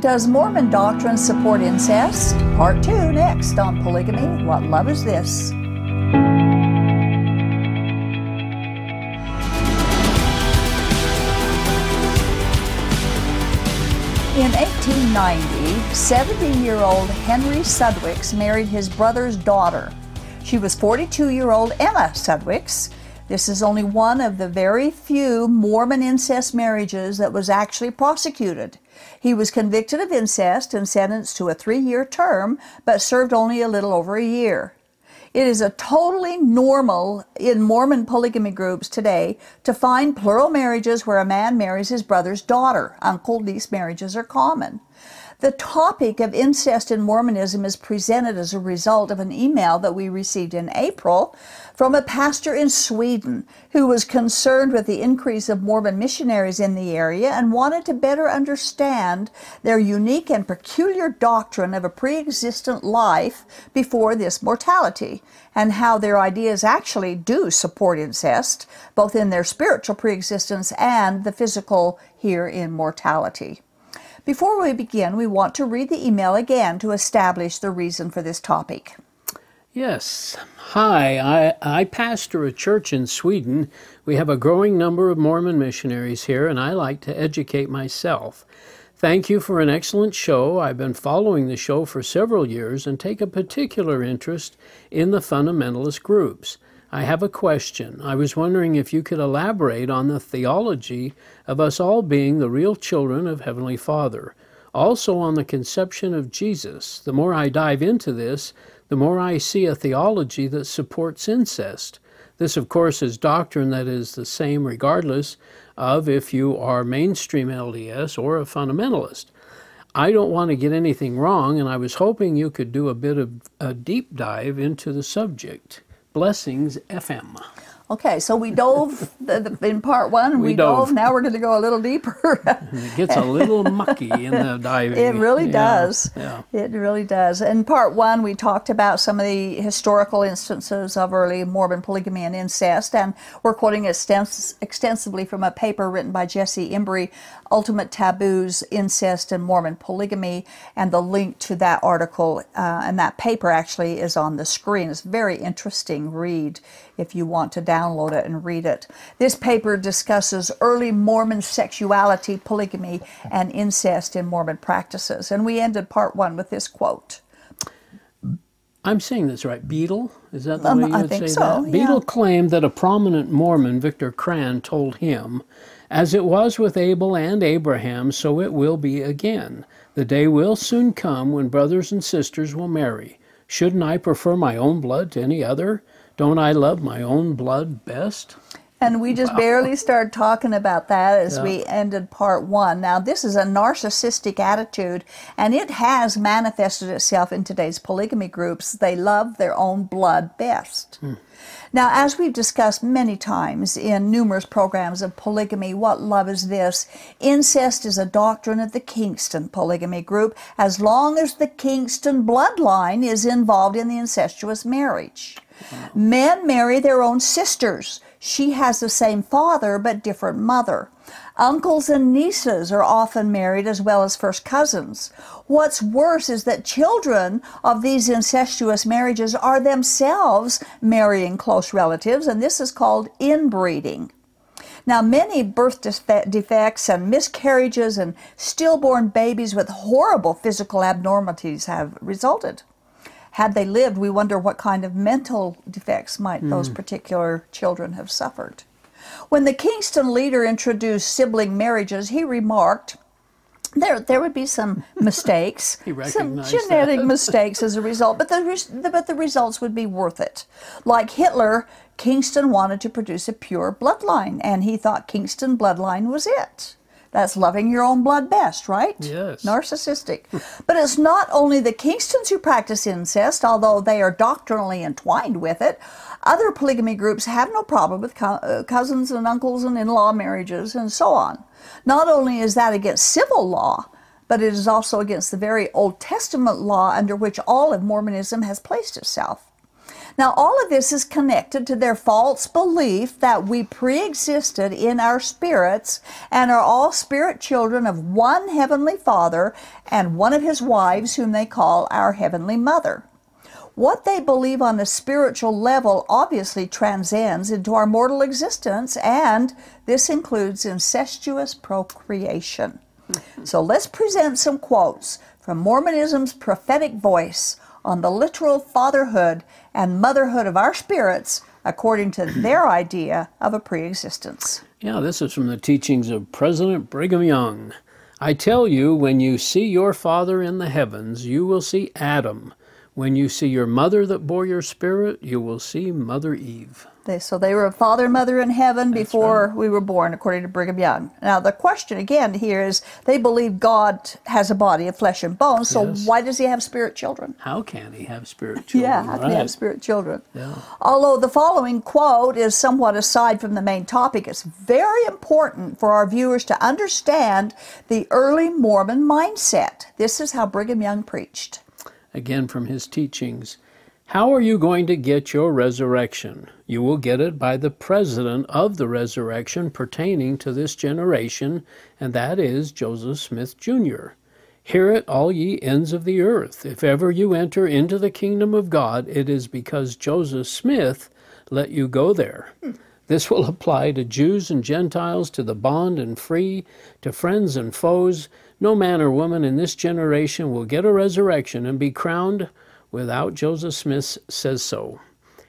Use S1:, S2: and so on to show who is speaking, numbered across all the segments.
S1: Does Mormon doctrine support incest? Part 2 next on Polygamy What Love Is This? In 1890, 70 year old Henry Sudweeks married his brother's daughter. She was 42 year old Emma Sudweeks. This is only one of the very few Mormon incest marriages that was actually prosecuted. He was convicted of incest and sentenced to a three year term, but served only a little over a year. It is a totally normal in Mormon polygamy groups today to find plural marriages where a man marries his brother's daughter. Uncle niece marriages are common. The topic of incest in Mormonism is presented as a result of an email that we received in April from a pastor in Sweden who was concerned with the increase of Mormon missionaries in the area and wanted to better understand their unique and peculiar doctrine of a pre existent life before this mortality and how their ideas actually do support incest, both in their spiritual pre existence and the physical here in mortality. Before we begin, we want to read the email again to establish the reason for this topic.
S2: Yes. Hi, I, I pastor a church in Sweden. We have a growing number of Mormon missionaries here, and I like to educate myself. Thank you for an excellent show. I've been following the show for several years and take a particular interest in the fundamentalist groups. I have a question. I was wondering if you could elaborate on the theology of us all being the real children of Heavenly Father. Also, on the conception of Jesus. The more I dive into this, the more I see a theology that supports incest. This, of course, is doctrine that is the same regardless of if you are mainstream LDS or a fundamentalist. I don't want to get anything wrong, and I was hoping you could do a bit of a deep dive into the subject. Blessings FM.
S1: Okay, so we dove in part one. We, we dove. dove. Now we're going to go a little deeper.
S2: it gets a little mucky in the diving.
S1: It really yeah, does. Yeah. It really does. In part one, we talked about some of the historical instances of early Mormon polygamy and incest, and we're quoting extens- extensively from a paper written by Jessie Embry, Ultimate Taboos, Incest, and Mormon Polygamy, and the link to that article uh, and that paper actually is on the screen. It's a very interesting read if you want to download it and read it. This paper discusses early Mormon sexuality, polygamy, and incest in Mormon practices. And we ended part one with this quote.
S2: I'm saying this right. Beadle, is that the um, way you would say
S1: so,
S2: that?
S1: Yeah.
S2: Beadle claimed that a prominent Mormon, Victor Cran, told him, "As it was with Abel and Abraham, so it will be again. The day will soon come when brothers and sisters will marry. Shouldn't I prefer my own blood to any other? Don't I love my own blood best?
S1: And we just wow. barely started talking about that as yeah. we ended part one. Now, this is a narcissistic attitude, and it has manifested itself in today's polygamy groups. They love their own blood best. Hmm. Now, as we've discussed many times in numerous programs of polygamy, what love is this? Incest is a doctrine of the Kingston polygamy group as long as the Kingston bloodline is involved in the incestuous marriage. Men marry their own sisters. She has the same father but different mother. Uncles and nieces are often married as well as first cousins. What's worse is that children of these incestuous marriages are themselves marrying close relatives, and this is called inbreeding. Now, many birth defects and miscarriages and stillborn babies with horrible physical abnormalities have resulted had they lived, we wonder what kind of mental defects might mm. those particular children have suffered. When the Kingston leader introduced sibling marriages, he remarked, there, there would be some mistakes, some genetic mistakes as a result, but the, but the results would be worth it. Like Hitler, Kingston wanted to produce a pure bloodline, and he thought Kingston bloodline was it. That's loving your own blood best, right?
S2: Yes.
S1: Narcissistic. but it's not only the Kingstons who practice incest, although they are doctrinally entwined with it. Other polygamy groups have no problem with co- uh, cousins and uncles and in law marriages and so on. Not only is that against civil law, but it is also against the very Old Testament law under which all of Mormonism has placed itself. Now, all of this is connected to their false belief that we pre existed in our spirits and are all spirit children of one Heavenly Father and one of His wives, whom they call our Heavenly Mother. What they believe on a spiritual level obviously transcends into our mortal existence, and this includes incestuous procreation. So let's present some quotes from Mormonism's prophetic voice on the literal fatherhood and motherhood of our spirits according to their idea of a pre-existence.
S2: Yeah, this is from the teachings of President Brigham Young. I tell you, when you see your Father in the heavens, you will see Adam. When you see your mother that bore your spirit, you will see Mother Eve.
S1: They, so they were a father and mother in heaven before right. we were born, according to Brigham Young. Now, the question again here is they believe God has a body of flesh and bones, so yes. why does he have spirit children?
S2: How can he have spirit children?
S1: yeah, how right. can he have spirit children?
S2: Yeah.
S1: Although the following quote is somewhat aside from the main topic, it's very important for our viewers to understand the early Mormon mindset. This is how Brigham Young preached.
S2: Again, from his teachings. How are you going to get your resurrection? You will get it by the president of the resurrection pertaining to this generation, and that is Joseph Smith Jr. Hear it, all ye ends of the earth. If ever you enter into the kingdom of God, it is because Joseph Smith let you go there. This will apply to Jews and Gentiles, to the bond and free, to friends and foes. No man or woman in this generation will get a resurrection and be crowned without Joseph Smith says so.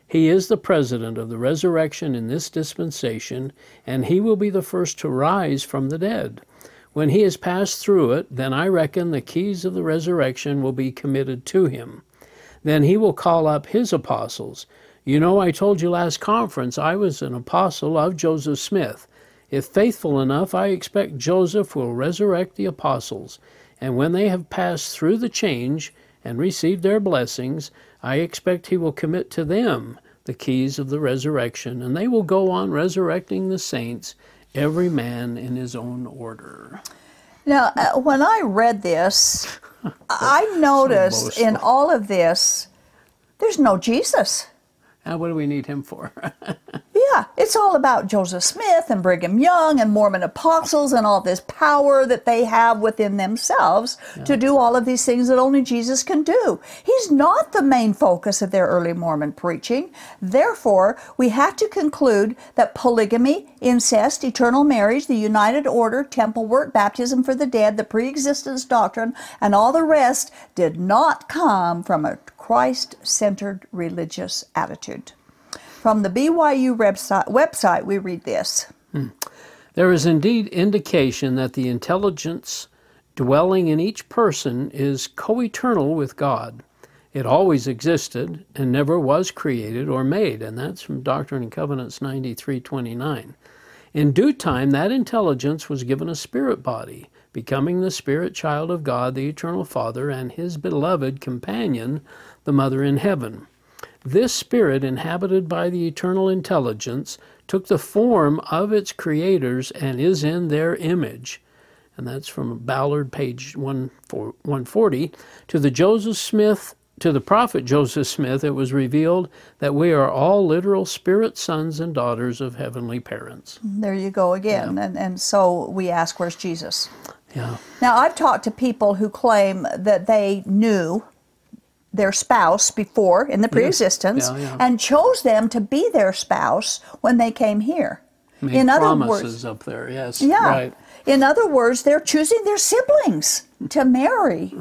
S2: He is the president of the resurrection in this dispensation, and he will be the first to rise from the dead. When he has passed through it, then I reckon the keys of the resurrection will be committed to him. Then he will call up his apostles. You know, I told you last conference I was an apostle of Joseph Smith. If faithful enough, I expect Joseph will resurrect the apostles, and when they have passed through the change, and receive their blessings, I expect he will commit to them the keys of the resurrection, and they will go on resurrecting the saints, every man in his own order.
S1: Now, uh, when I read this, I noticed so in all of this, there's no Jesus.
S2: Uh, what do we need him for?
S1: yeah, it's all about Joseph Smith and Brigham Young and Mormon apostles and all this power that they have within themselves yeah. to do all of these things that only Jesus can do. He's not the main focus of their early Mormon preaching. Therefore, we have to conclude that polygamy, incest, eternal marriage, the united order, temple work, baptism for the dead, the pre existence doctrine, and all the rest did not come from a Christ centered religious attitude. From the BYU website, website we read this.
S2: Hmm. There is indeed indication that the intelligence dwelling in each person is co eternal with God. It always existed and never was created or made, and that's from Doctrine and Covenants 9329. In due time, that intelligence was given a spirit body, becoming the spirit child of God, the eternal Father, and his beloved companion, the Mother in heaven. This spirit, inhabited by the eternal intelligence, took the form of its creators and is in their image. And that's from Ballard, page 140. To the Joseph Smith, to the prophet Joseph Smith, it was revealed that we are all literal spirit sons and daughters of heavenly parents.
S1: There you go again. Yeah. And, and so we ask, where's Jesus?
S2: Yeah.
S1: Now, I've talked to people who claim that they knew their spouse before in the pre-existence
S2: yeah, yeah.
S1: and chose them to be their spouse when they came here.
S2: Made in other words, up there, yes.
S1: Yeah.
S2: Right.
S1: In other words, they're choosing their siblings to marry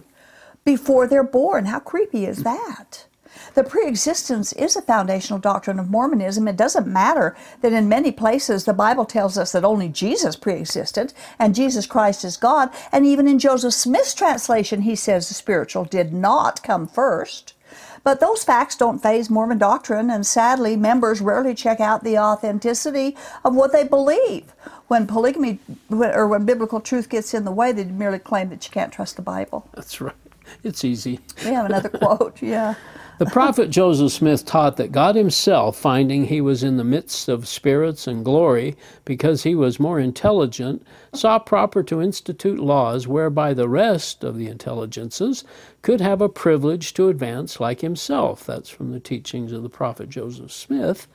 S1: before they're born. How creepy is that? The preexistence is a foundational doctrine of Mormonism. It doesn't matter that in many places the Bible tells us that only Jesus preexisted and Jesus Christ is God. And even in Joseph Smith's translation, he says the spiritual did not come first. But those facts don't faze Mormon doctrine, and sadly, members rarely check out the authenticity of what they believe. When polygamy or when biblical truth gets in the way, they merely claim that you can't trust the Bible.
S2: That's right. It's easy.
S1: We have another quote, yeah.
S2: The prophet Joseph Smith taught that God himself, finding he was in the midst of spirits and glory, because he was more intelligent, saw proper to institute laws whereby the rest of the intelligences could have a privilege to advance like himself. That's from the teachings of the prophet Joseph Smith.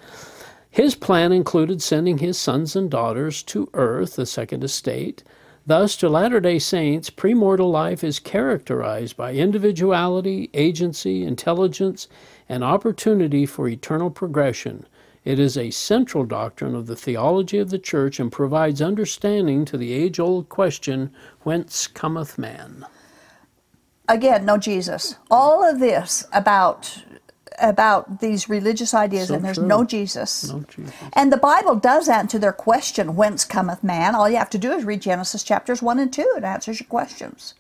S2: His plan included sending his sons and daughters to earth, the second estate, Thus, to Latter day Saints, premortal life is characterized by individuality, agency, intelligence, and opportunity for eternal progression. It is a central doctrine of the theology of the Church and provides understanding to the age old question whence cometh man?
S1: Again, no Jesus. All of this about about these religious ideas so and there's no Jesus. no Jesus. And the Bible does answer their question, whence cometh man? All you have to do is read Genesis chapters 1 and 2. It answers your questions.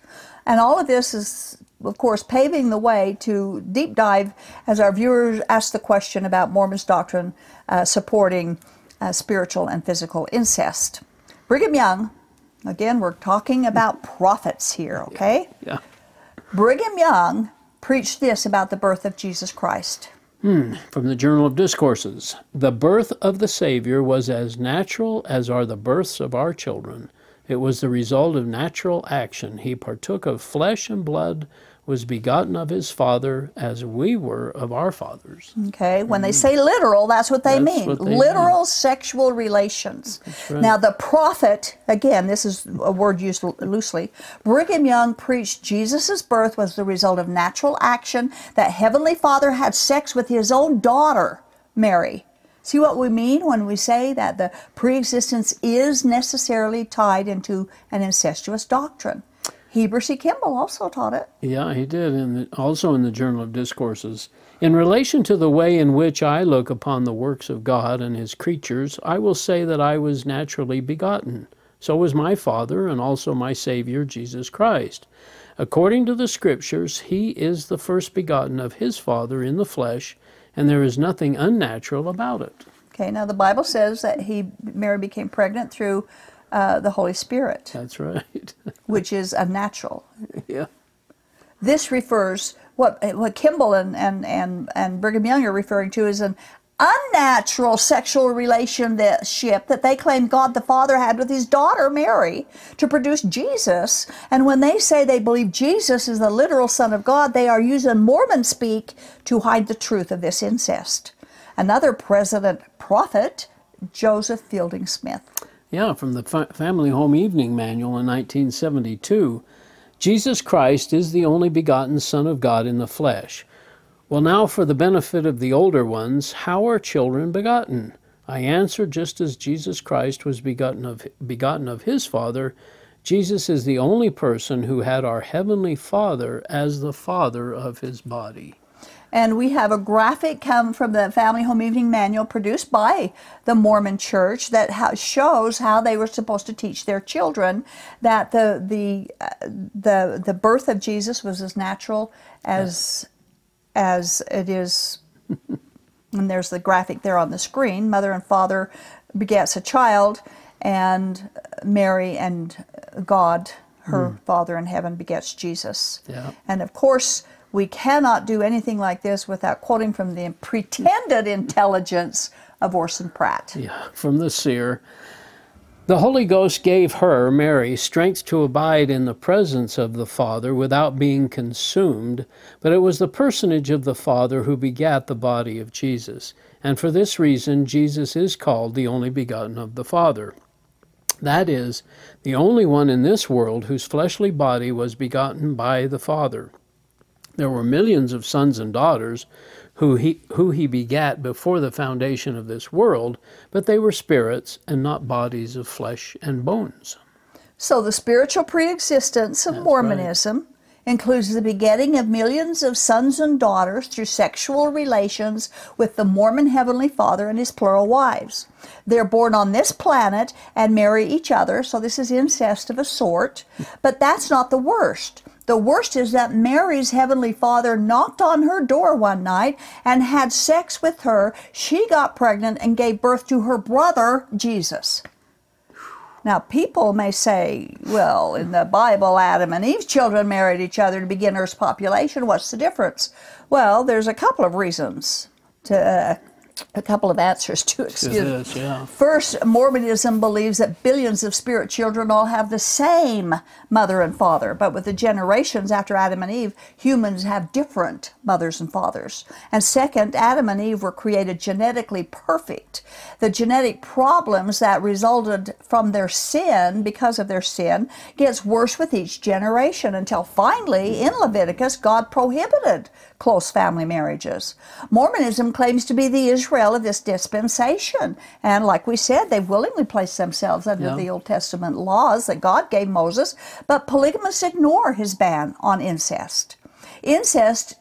S1: And all of this is, of course, paving the way to deep dive as our viewers ask the question about Mormon's doctrine uh, supporting uh, spiritual and physical incest. Brigham Young, again, we're talking about prophets here, okay?
S2: yeah. yeah.
S1: Brigham Young preached this about the birth of Jesus Christ.
S2: Hmm. From the Journal of Discourses The birth of the Savior was as natural as are the births of our children. It was the result of natural action. He partook of flesh and blood was begotten of his father as we were of our fathers.
S1: Okay, when they say literal, that's what they that's mean. What they literal mean. sexual relations. Right. Now, the prophet, again, this is a word used loosely, Brigham Young preached Jesus' birth was the result of natural action, that Heavenly Father had sex with his own daughter, Mary. See what we mean when we say that the preexistence is necessarily tied into an incestuous doctrine? Heber C. Kimball also taught it.
S2: Yeah, he did, and also in the Journal of Discourses. In relation to the way in which I look upon the works of God and His creatures, I will say that I was naturally begotten. So was my Father, and also my Savior, Jesus Christ. According to the Scriptures, He is the first begotten of His Father in the flesh, and there is nothing unnatural about it.
S1: Okay, now the Bible says that he Mary became pregnant through uh, the Holy Spirit.
S2: That's right.
S1: which is a natural.
S2: Yeah.
S1: This refers what what Kimball and, and, and, and Brigham Young are referring to is an unnatural sexual relationship that they claim God the Father had with his daughter Mary to produce Jesus. And when they say they believe Jesus is the literal Son of God, they are using Mormon speak to hide the truth of this incest. Another president prophet, Joseph Fielding Smith.
S2: Yeah, from the Family Home Evening Manual in 1972. Jesus Christ is the only begotten Son of God in the flesh. Well, now for the benefit of the older ones, how are children begotten? I answer just as Jesus Christ was begotten of, begotten of his Father, Jesus is the only person who had our Heavenly Father as the Father of his body.
S1: And we have a graphic come from the Family Home Evening Manual produced by the Mormon Church that shows how they were supposed to teach their children that the the uh, the the birth of Jesus was as natural as as it is. and there's the graphic there on the screen. Mother and father begets a child, and Mary and God, her mm. Father in heaven, begets Jesus.
S2: Yeah.
S1: And of course we cannot do anything like this without quoting from the pretended intelligence of Orson Pratt.
S2: Yeah, from the seer. The Holy Ghost gave her, Mary, strength to abide in the presence of the Father without being consumed, but it was the personage of the Father who begat the body of Jesus. And for this reason, Jesus is called the only begotten of the Father. That is, the only one in this world whose fleshly body was begotten by the Father. There were millions of sons and daughters who he, who he begat before the foundation of this world, but they were spirits and not bodies of flesh and bones.
S1: So the spiritual preexistence of That's Mormonism right. Includes the begetting of millions of sons and daughters through sexual relations with the Mormon Heavenly Father and his plural wives. They're born on this planet and marry each other, so this is incest of a sort, but that's not the worst. The worst is that Mary's heavenly father knocked on her door one night and had sex with her. She got pregnant and gave birth to her brother, Jesus. Now, people may say, well, in the Bible, Adam and Eve's children married each other to begin Earth's population. What's the difference? Well, there's a couple of reasons to uh, a couple of answers to excuse
S2: yeah.
S1: First, Mormonism believes that billions of spirit children all have the same mother and father, but with the generations after Adam and Eve, humans have different mothers and fathers. And second, Adam and Eve were created genetically perfect. The genetic problems that resulted from their sin, because of their sin, gets worse with each generation until finally, in Leviticus, God prohibited close family marriages. Mormonism claims to be the Israel of this dispensation. And like we said, they've willingly placed themselves under
S2: Yeah.
S1: the Old Testament laws that God gave Moses, but polygamists ignore his ban on incest. Incest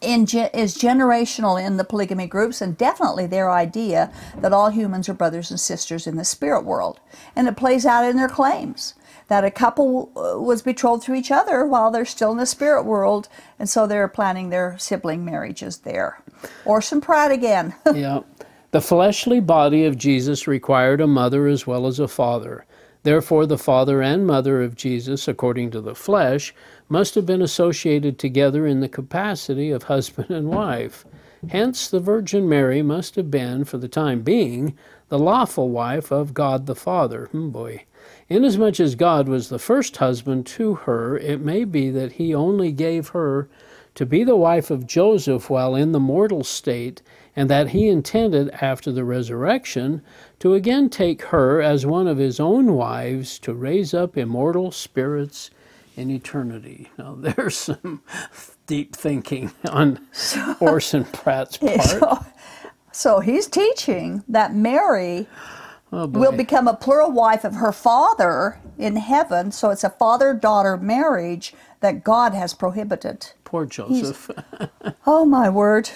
S1: in ge- is generational in the polygamy groups and definitely their idea that all humans are brothers and sisters in the spirit world. And it plays out in their claims that a couple was betrothed to each other while they're still in the spirit world, and so they're planning their sibling marriages there. Orson Pratt again.
S2: yeah. The fleshly body of Jesus required a mother as well as a father. Therefore, the father and mother of Jesus, according to the flesh, must have been associated together in the capacity of husband and wife. Hence, the Virgin Mary must have been, for the time being, the lawful wife of God the Father. Hmm, boy. Inasmuch as God was the first husband to her, it may be that he only gave her to be the wife of Joseph while in the mortal state, and that he intended after the resurrection to again take her as one of his own wives to raise up immortal spirits in eternity. Now, there's some deep thinking on Orson Pratt's part.
S1: so, so he's teaching that Mary
S2: Oh,
S1: will become a plural wife of her father in heaven. So it's a father daughter marriage that God has prohibited.
S2: Poor Joseph.
S1: Oh, my word.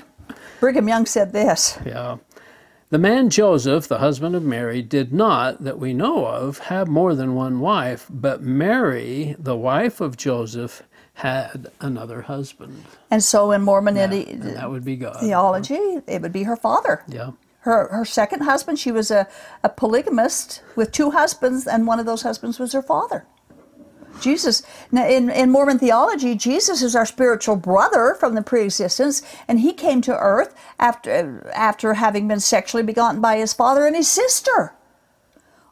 S1: Brigham Young said this.
S2: Yeah. The man Joseph, the husband of Mary, did not, that we know of, have more than one wife, but Mary, the wife of Joseph, had another husband.
S1: And so in Mormon
S2: And
S1: ide-
S2: that would be God.
S1: theology, it would be her father.
S2: Yeah.
S1: Her, her second husband, she was a, a polygamist with two husbands, and one of those husbands was her father. Jesus, now in, in Mormon theology, Jesus is our spiritual brother from the pre-existence, and he came to earth after, after having been sexually begotten by his father and his sister.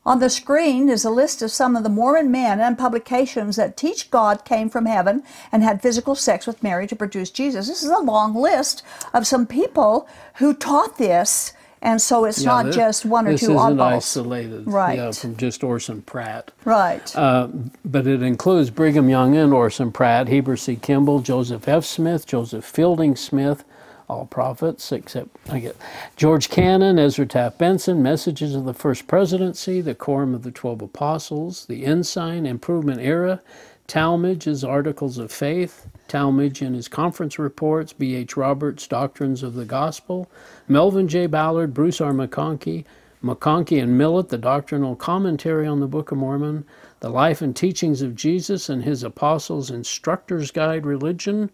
S1: On the screen is a list of some of the Mormon men and publications that teach God came from heaven and had physical sex with Mary to produce Jesus. This is a long list of some people who taught this, and so it's
S2: Yeah,
S1: not
S2: this-
S1: just one or
S2: this
S1: two
S2: isn't
S1: oddballs.
S2: isolated,
S1: Right.
S2: Yeah, from just Orson Pratt.
S1: Right.
S2: Uh, but it includes Brigham Young and Orson Pratt, Heber C. Kimball, Joseph F. Smith, Joseph Fielding Smith, all prophets except I get George Cannon, Ezra Taft Benson, Messages of the First Presidency, The Quorum of the Twelve Apostles, The Ensign, Improvement Era, Talmage's Articles of Faith, Talmage in his conference reports, B. H. Roberts' Doctrines of the Gospel, Melvin J. Ballard, Bruce R. McConkie, McConkie and Millet, the doctrinal commentary on the Book of Mormon, the life and teachings of Jesus and his apostles, Instructor's Guide Religion,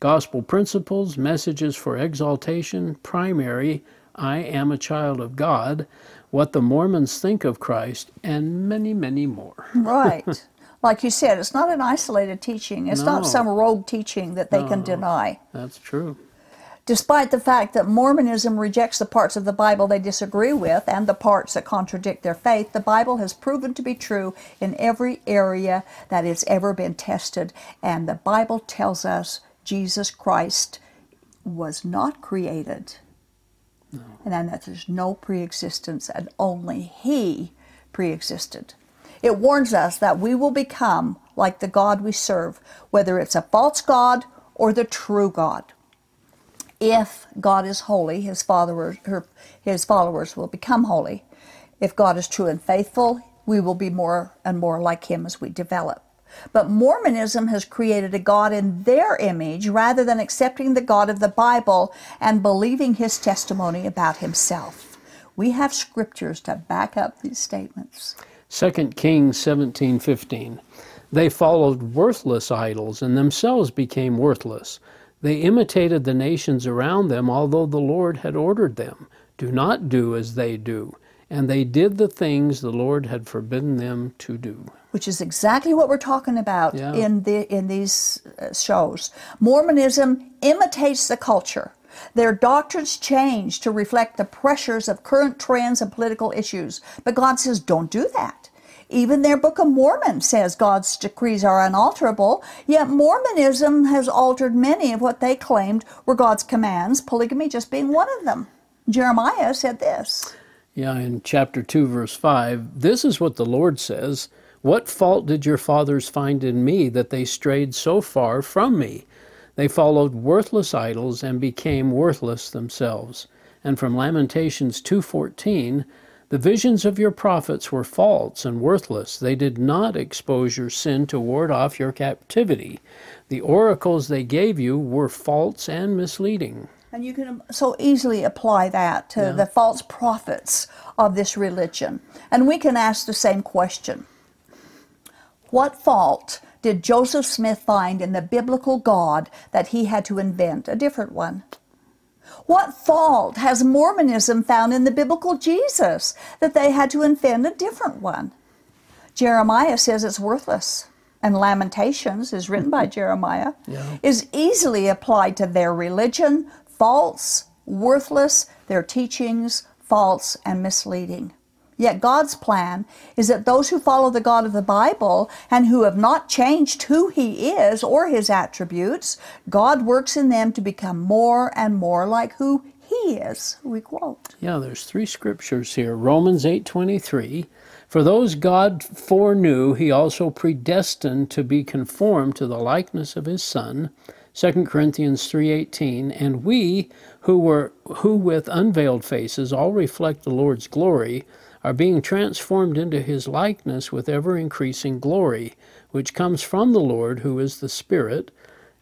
S2: Gospel Principles, Messages for Exaltation, Primary, I Am a Child of God, What the Mormons Think of Christ, and many, many more.
S1: right. Like you said, it's not an isolated teaching. It's
S2: No.
S1: not some rogue teaching that they can deny.
S2: That's true.
S1: Despite the fact that Mormonism rejects the parts of the Bible they disagree with and the parts that contradict their faith, the Bible has proven to be true in every area that it's ever been tested. And the Bible tells us Jesus Christ was not created. And then that there's no preexistence and only He preexisted. It warns us that we will become like the God we serve, whether it's a false God or the true God if God is holy, his followers, his followers will become holy. If God is true and faithful, we will be more and more like him as we develop. But Mormonism has created a God in their image rather than accepting the God of the Bible and believing his testimony about himself. We have scriptures to back up these statements.
S2: 2 Kings 17:15 They followed worthless idols and themselves became worthless. They imitated the nations around them although the Lord had ordered them, do not do as they do. and they did the things the Lord had forbidden them to do.
S1: which is exactly what we're talking about
S2: Yeah.
S1: in the in these uh, shows. Mormonism imitates the culture. Their doctrines change to reflect the pressures of current trends and political issues. But God says, don't do that. Even their Book of Mormon says God's decrees are unalterable, yet Mormonism has altered many of what they claimed were God's commands, polygamy just being one of them. Jeremiah said this.
S2: Yeah, in chapter 2, verse 5, this is what the Lord says What fault did your fathers find in me that they strayed so far from me? They followed worthless idols and became worthless themselves. And from Lamentations 2:14, the visions of your prophets were false and worthless. They did not expose your sin to ward off your captivity. The oracles they gave you were false and misleading.
S1: And you can so easily apply that to
S2: Yeah.
S1: the false prophets of this religion. And we can ask the same question What fault did Joseph Smith find in the biblical God that he had to invent a different one? What fault has Mormonism found in the biblical Jesus that they had to invent a different one? Jeremiah says it's worthless. And Lamentations is written by Jeremiah,
S2: Yeah.
S1: is easily applied to their religion, false, worthless, their teachings, false, and misleading. Yet God's plan is that those who follow the God of the Bible and who have not changed who He is or His attributes, God works in them to become more and more like who He is. We quote.
S2: Yeah, there's three scriptures here. Romans 8:23, for those God foreknew, he also predestined to be conformed to the likeness of his son. 2 Corinthians 3:18, and we who were who with unveiled faces all reflect the Lord's glory are being transformed into his likeness with ever increasing glory, which comes from the Lord who is the Spirit.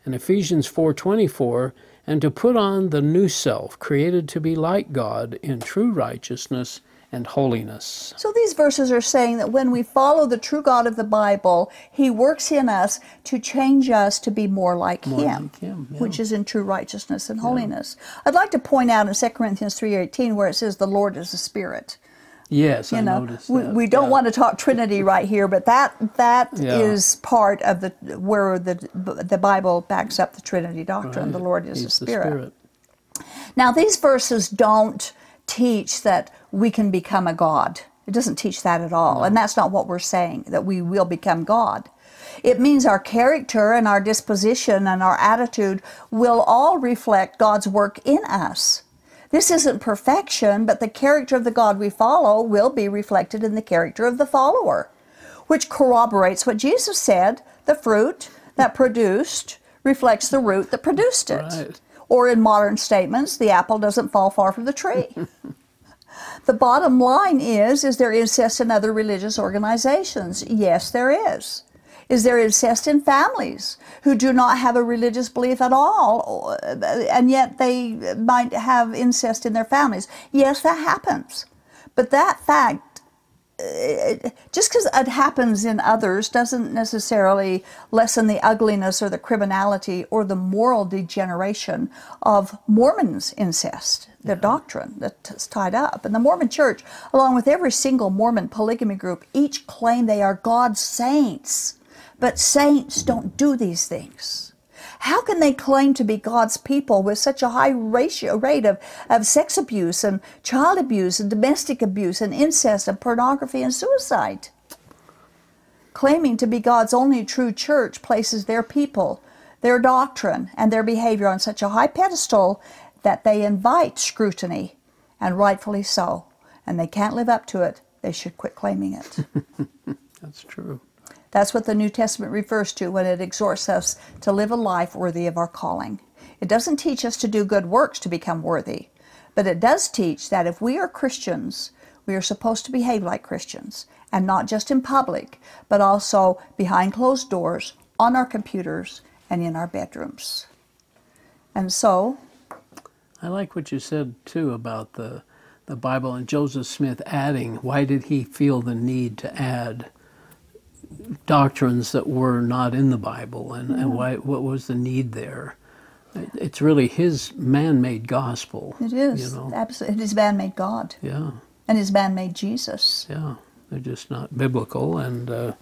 S2: And Ephesians 4:24, and to put on the new self, created to be like God in true righteousness and holiness.
S1: So these verses are saying that when we follow the true God of the Bible, He works in us to change us to be more like
S2: More
S1: Him,
S2: like him, yeah.
S1: which is in true righteousness and holiness. I'd like to point out in 2 Corinthians 3.18 where it says the Lord is a spirit.
S2: Yes,
S1: You
S2: I
S1: know,
S2: noticed
S1: we, we don't
S2: yeah.
S1: want to talk Trinity right here, but that that is
S2: Yeah.
S1: part of the where the the Bible backs up the Trinity doctrine. The Lord is a
S2: the
S1: spirit. Now, these verses don't teach that we can become a God. It doesn't teach that at all. And that's not what we're saying, that we will become God. It means our character and our disposition and our attitude will all reflect God's work in us. This isn't perfection, but the character of the God we follow will be reflected in the character of the follower, which corroborates what Jesus said the fruit that produced reflects the root that produced it.
S2: Right.
S1: Or in modern statements, the apple doesn't fall far from the tree. the bottom line is is there incest in other religious organizations? Yes, there is. Is there incest in families who do not have a religious belief at all, and yet they might have incest in their families? Yes, that happens. But that fact uh, just because it happens in others doesn't necessarily lessen the ugliness or the criminality or the moral degeneration of Mormons' incest, their doctrine that's tied up. And the Mormon Church, along with every single Mormon polygamy group, each claim they are God's saints. But saints don't do these things. How can they claim to be God's people with such a high ratio rate of, of sex abuse and child abuse and domestic abuse and incest and pornography and suicide? Claiming to be God's only true church places their people, their doctrine, and their behavior on such a high pedestal that they invite scrutiny, and rightfully so. And they can't live up to it. They should quit claiming it.
S2: That's true.
S1: That's what the New Testament refers to when it exhorts us to live a life worthy of our calling. It doesn't teach us to do good works to become worthy, but it does teach that if we are Christians, we are supposed to behave like Christians, and not just in public, but also behind closed doors, on our computers, and in our bedrooms. And so,
S2: I like what you said too about the the Bible and Joseph Smith adding why did he feel the need to add doctrines that were not in the Bible and, and why what was the need there? It- It's really his man-made gospel.
S1: it is
S2: You know?
S1: absolutely it is man-made God.
S2: Yeah.
S1: And his man made Jesus.
S2: Yeah, they're just not biblical, and uh,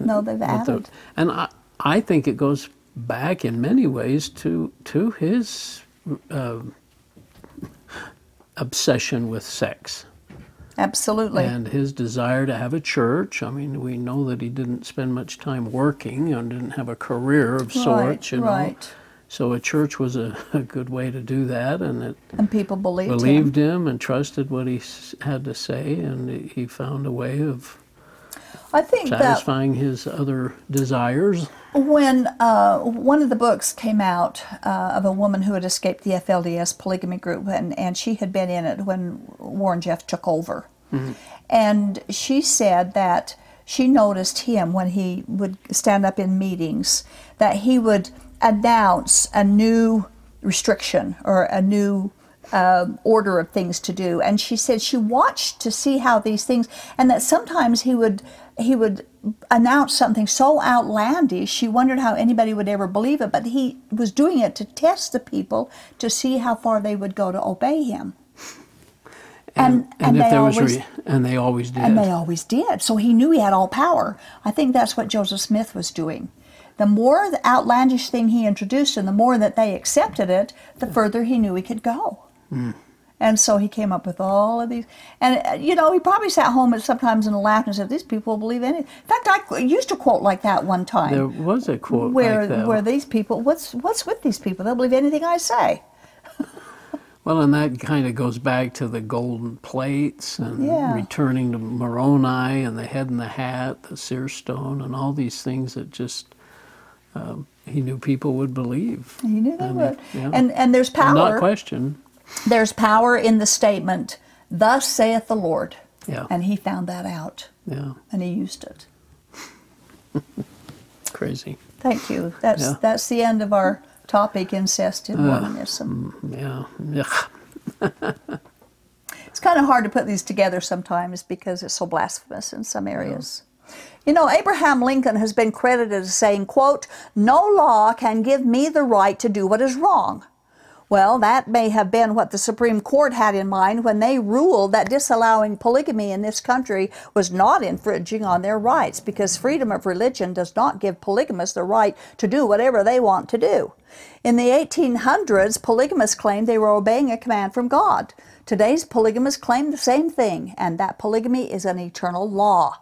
S1: No, they've added.
S2: and I I think it goes back in many ways to to his uh, obsession with sex.
S1: Absolutely.
S2: and his desire to have a church. I mean, we know that he didn't spend much time working and didn't have a career of sorts, you know.
S1: right.
S2: So a church was a, a good way to do that, and it
S1: And people believed, him.
S2: believed him and trusted what he had to say, and he found a way of
S1: I think that
S2: satisfying his other desires.
S1: when uh, one of the books came out uh, of a woman who had escaped the FLDS polygamy group, and, and she had been in it when Warren Jeff took over. And she said that she noticed him when he would stand up in meetings, that he would announce a new restriction or a new uh, order of things to do. And she said she watched to see how these things, and that sometimes he would he would announce something so outlandish she wondered how anybody would ever believe it. But he was doing it to test the people to see how far they would go to obey him. And and,
S2: if
S1: they
S2: there was
S1: always
S2: re- and they always did.
S1: and they always did. So he knew he had all power. I think that's what Joseph Smith was doing. The more the outlandish thing he introduced and the more that they accepted it, the further he knew he could go. Hmm. And so he came up with all of these. And, uh, you know, he probably sat home and sometimes and laughed and said, These people believe anything. In fact, I used to quote like that one time.
S2: there was a quote
S1: where,
S2: like that.
S1: where these people, what's, what's with these people? They'll believe anything I say.
S2: Well, and that kind of goes back to the golden plates and
S1: Yeah.
S2: returning to Moroni and the head and the hat, the seer stone, and all these things that just um, he knew people would believe.
S1: He knew they
S2: And,
S1: would.
S2: yeah.
S1: And, and there's
S2: And
S1: power.
S2: not question.
S1: There's power in the statement, Thus saith the Lord.
S2: Yeah.
S1: And he found that out
S2: Yeah.
S1: and he used it.
S2: Crazy.
S1: Thank you. That's
S2: Yeah.
S1: that's the end of our topic, incest in uh, Mormonism.
S2: Mm, yeah. Yeah.
S1: It's kind of hard to put these together sometimes because it's so blasphemous in some areas. You know, Abraham Lincoln has been credited as saying, quote, no law can give me the right to do what is wrong. Well, that may have been what the Supreme Court had in mind when they ruled that disallowing polygamy in this country was not infringing on their rights because freedom of religion does not give polygamists the right to do whatever they want to do. In the 1800s, polygamists claimed they were obeying a command from God. Today's polygamists claim the same thing, and that polygamy is an eternal law.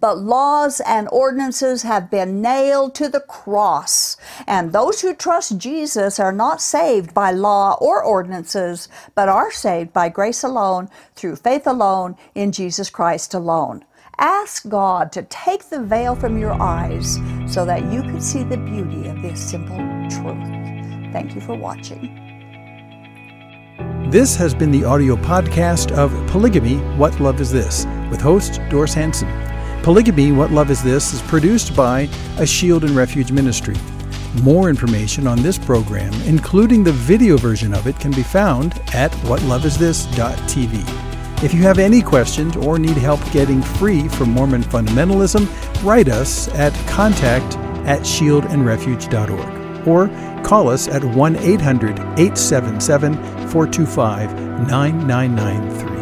S1: But laws and ordinances have been nailed to the cross, and those who trust Jesus are not saved by law or ordinances, but are saved by grace alone, through faith alone, in Jesus Christ alone. Ask God to take the veil from your eyes so that you can see the beauty of this simple truth. Thank you for watching.
S3: This has been the audio podcast of Polygamy What Love Is This with host Doris Hanson. Polygamy What Love Is This is produced by a Shield and Refuge ministry. More information on this program, including the video version of it, can be found at whatloveisthis.tv. If you have any questions or need help getting free from Mormon fundamentalism, write us at contact at shieldandrefuge.org or call us at 1 800 877 425 9993.